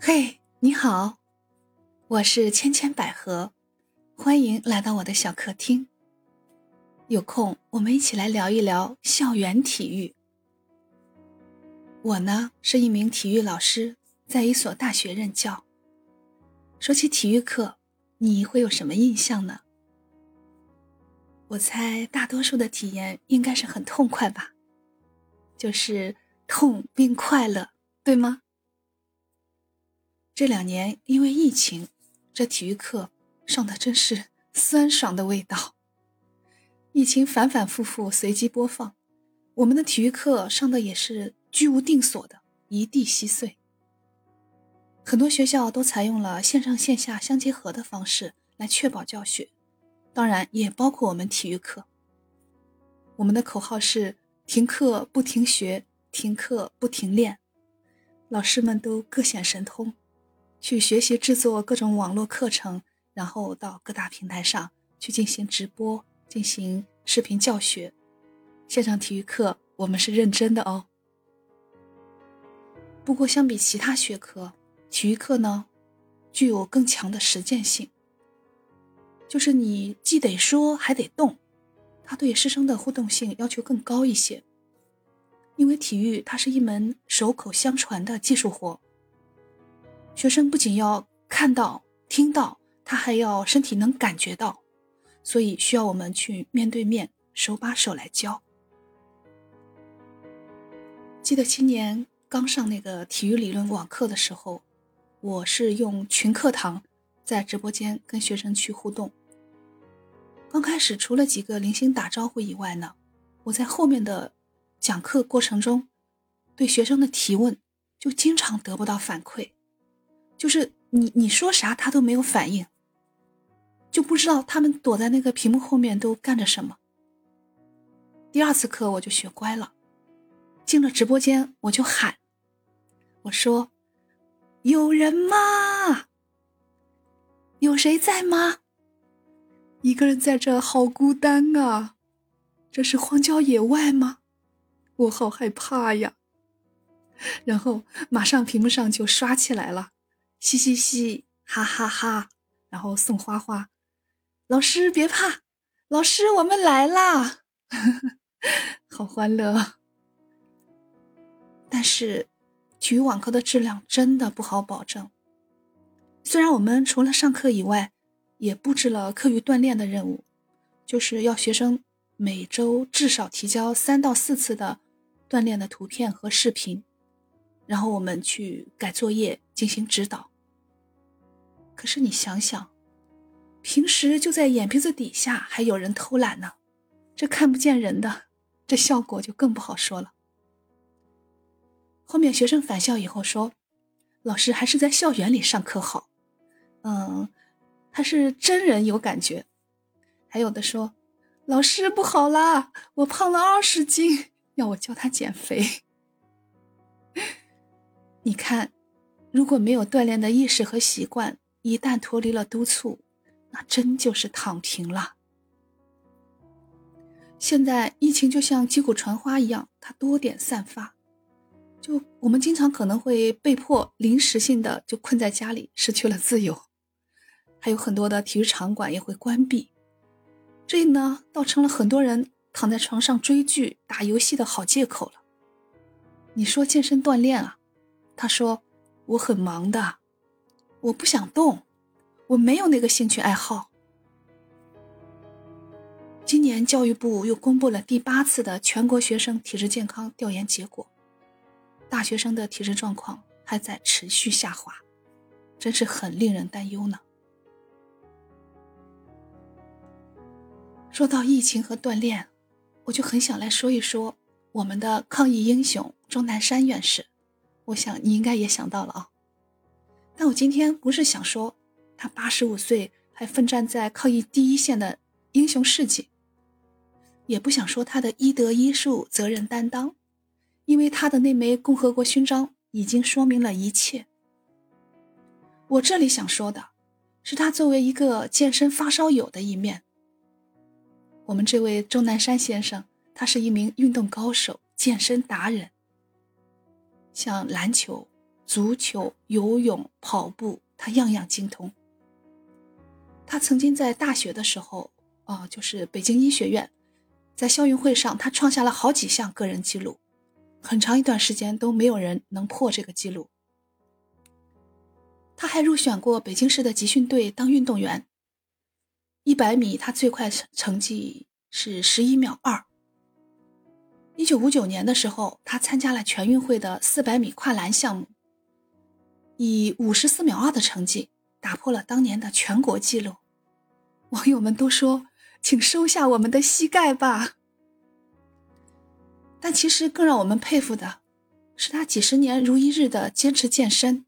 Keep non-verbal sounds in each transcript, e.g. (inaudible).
嘿，你好，我是千千百合，欢迎来到我的小客厅。有空我们一起来聊一聊校园体育。我呢是一名体育老师，在一所大学任教。说起体育课，你会有什么印象呢？我猜大多数的体验应该是很痛快吧，就是痛并快乐，对吗？这两年因为疫情，这体育课上的真是酸爽的味道。疫情反反复复，随机播放，我们的体育课上的也是居无定所的，一地稀碎。很多学校都采用了线上线下相结合的方式来确保教学，当然也包括我们体育课。我们的口号是“停课不停学，停课不停练”，老师们都各显神通。去学习制作各种网络课程，然后到各大平台上去进行直播、进行视频教学。线上体育课我们是认真的哦。不过相比其他学科，体育课呢具有更强的实践性，就是你既得说还得动，它对师生的互动性要求更高一些。因为体育它是一门手口相传的技术活。学生不仅要看到、听到，他还要身体能感觉到，所以需要我们去面对面、手把手来教。记得今年刚上那个体育理论网课的时候，我是用群课堂在直播间跟学生去互动。刚开始除了几个零星打招呼以外呢，我在后面的讲课过程中，对学生的提问就经常得不到反馈。就是你你说啥他都没有反应，就不知道他们躲在那个屏幕后面都干着什么。第二次课我就学乖了，进了直播间我就喊，我说：“有人吗？有谁在吗？一个人在这好孤单啊！这是荒郊野外吗？我好害怕呀！” (laughs) 然后马上屏幕上就刷起来了。嘻嘻嘻，哈哈哈，然后送花花，老师别怕，老师我们来啦，(laughs) 好欢乐。但是，体育网课的质量真的不好保证。虽然我们除了上课以外，也布置了课余锻炼的任务，就是要学生每周至少提交三到四次的锻炼的图片和视频。然后我们去改作业，进行指导。可是你想想，平时就在眼皮子底下还有人偷懒呢，这看不见人的，这效果就更不好说了。后面学生返校以后说，老师还是在校园里上课好，嗯，他是真人有感觉。还有的说，老师不好啦，我胖了二十斤，要我教他减肥。(laughs) 你看，如果没有锻炼的意识和习惯，一旦脱离了督促，那真就是躺平了。现在疫情就像击鼓传花一样，它多点散发，就我们经常可能会被迫临时性的就困在家里，失去了自由，还有很多的体育场馆也会关闭，这呢倒成了很多人躺在床上追剧、打游戏的好借口了。你说健身锻炼啊？他说：“我很忙的，我不想动，我没有那个兴趣爱好。”今年教育部又公布了第八次的全国学生体质健康调研结果，大学生的体质状况还在持续下滑，真是很令人担忧呢。说到疫情和锻炼，我就很想来说一说我们的抗疫英雄钟南山院士。我想你应该也想到了啊，但我今天不是想说他八十五岁还奋战在抗疫第一线的英雄事迹，也不想说他的医德医术、责任担当，因为他的那枚共和国勋章已经说明了一切。我这里想说的是他作为一个健身发烧友的一面。我们这位钟南山先生，他是一名运动高手、健身达人。像篮球、足球、游泳、跑步，他样样精通。他曾经在大学的时候，啊，就是北京医学院，在校运会上，他创下了好几项个人纪录，很长一段时间都没有人能破这个记录。他还入选过北京市的集训队当运动员。一百米，他最快成绩是十一秒二。一九五九年的时候，他参加了全运会的四百米跨栏项目，以五十四秒二的成绩打破了当年的全国纪录。网友们都说：“请收下我们的膝盖吧。”但其实更让我们佩服的是他几十年如一日的坚持健身。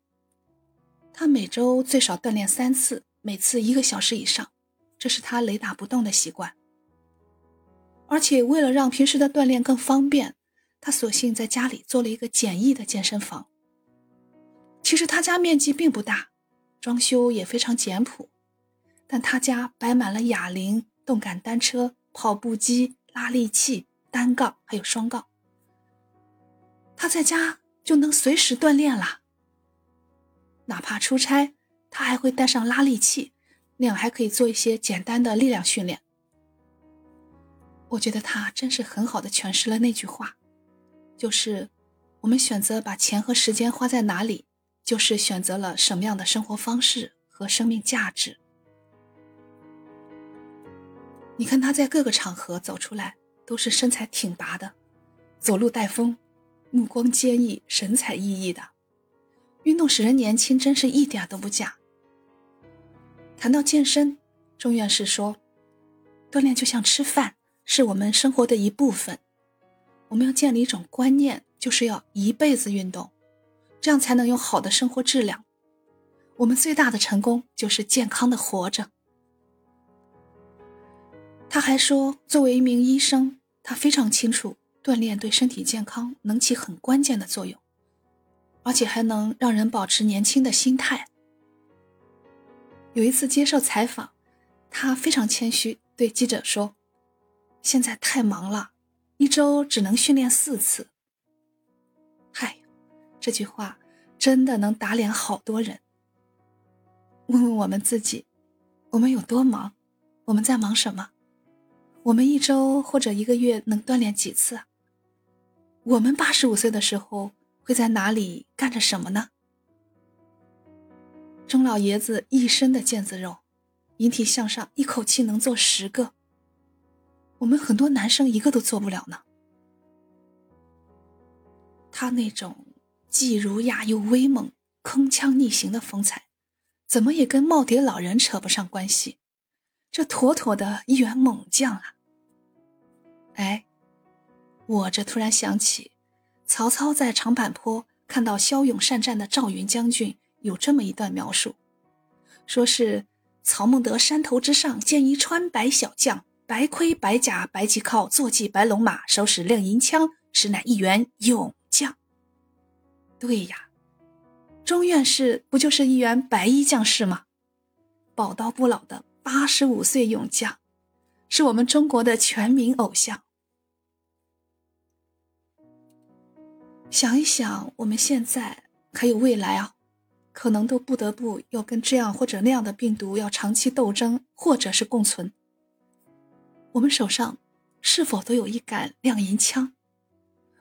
他每周最少锻炼三次，每次一个小时以上。这是他雷打不动的习惯，而且为了让平时的锻炼更方便，他索性在家里做了一个简易的健身房。其实他家面积并不大，装修也非常简朴，但他家摆满了哑铃、动感单车、跑步机、拉力器、单杠还有双杠，他在家就能随时锻炼啦。哪怕出差，他还会带上拉力器。那样还可以做一些简单的力量训练。我觉得他真是很好的诠释了那句话，就是我们选择把钱和时间花在哪里，就是选择了什么样的生活方式和生命价值。你看他在各个场合走出来，都是身材挺拔的，走路带风，目光坚毅，神采奕奕的。运动使人年轻，真是一点都不假。谈到健身，钟院士说：“锻炼就像吃饭，是我们生活的一部分。我们要建立一种观念，就是要一辈子运动，这样才能有好的生活质量。我们最大的成功就是健康的活着。”他还说：“作为一名医生，他非常清楚锻炼对身体健康能起很关键的作用，而且还能让人保持年轻的心态。”有一次接受采访，他非常谦虚对记者说：“现在太忙了，一周只能训练四次。”这句话真的能打脸好多人。问问我们自己，我们有多忙？我们在忙什么？我们一周或者一个月能锻炼几次？我们八十五岁的时候会在哪里干着什么呢？钟老爷子一身的腱子肉，引体向上一口气能做十个。我们很多男生一个都做不了呢。他那种既儒雅又威猛、铿锵逆行的风采，怎么也跟耄耋老人扯不上关系？这妥妥的一员猛将啊！哎，我这突然想起，曹操在长坂坡看到骁勇善战的赵云将军。有这么一段描述，说是曹孟德山头之上见一穿白小将，白盔白甲白旗靠，坐骑白龙马，手使亮银枪，实乃一员勇将。对呀，钟院士不就是一员白衣将士吗？宝刀不老的八十五岁勇将，是我们中国的全民偶像。想一想，我们现在还有未来啊！可能都不得不要跟这样或者那样的病毒要长期斗争，或者是共存。我们手上是否都有一杆亮银枪？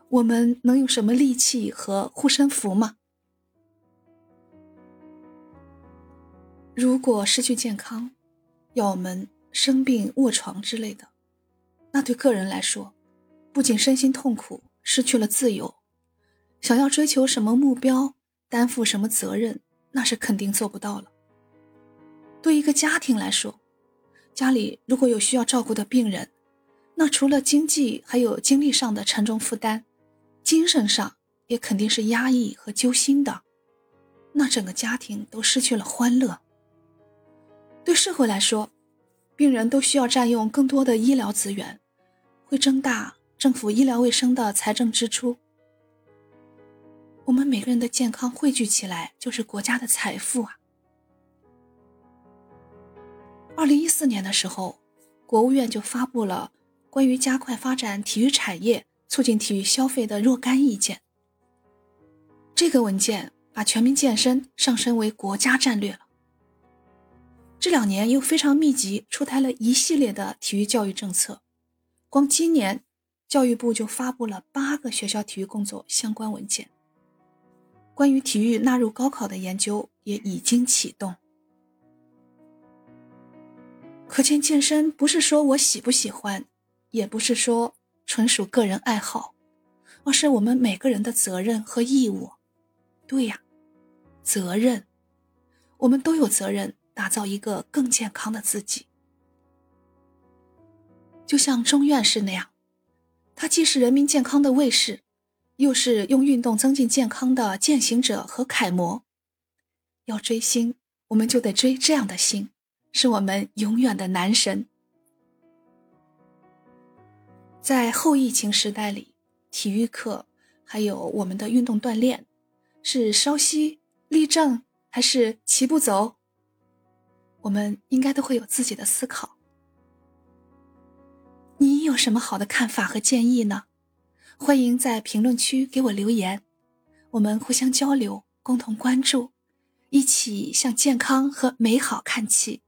我们能有什么利器和护身符吗？如果失去健康，要我们生病卧床之类的，那对个人来说，不仅身心痛苦，失去了自由，想要追求什么目标，担负什么责任。那是肯定做不到了。对一个家庭来说，家里如果有需要照顾的病人，那除了经济，还有精力上的沉重负担，精神上也肯定是压抑和揪心的。那整个家庭都失去了欢乐。对社会来说，病人都需要占用更多的医疗资源，会增大政府医疗卫生的财政支出。我们每个人的健康汇聚起来，就是国家的财富啊！二零一四年的时候，国务院就发布了关于加快发展体育产业、促进体育消费的若干意见。这个文件把全民健身上升为国家战略了。这两年又非常密集，出台了一系列的体育教育政策。光今年，教育部就发布了八个学校体育工作相关文件。关于体育纳入高考的研究也已经启动。可见，健身不是说我喜不喜欢，也不是说纯属个人爱好，而是我们每个人的责任和义务。对呀，责任，我们都有责任。打造一个更健康的自己，就像钟院士那样，他既是人民健康的卫士，又是用运动增进健康的践行者和楷模。要追星，我们就得追这样的星，是我们永远的男神。在后疫情时代里，体育课还有我们的运动锻炼，是稍息立正，还是齐步走？我们应该都会有自己的思考。你有什么好的看法和建议呢？欢迎在评论区给我留言，我们互相交流，共同关注，一起向健康和美好看齐。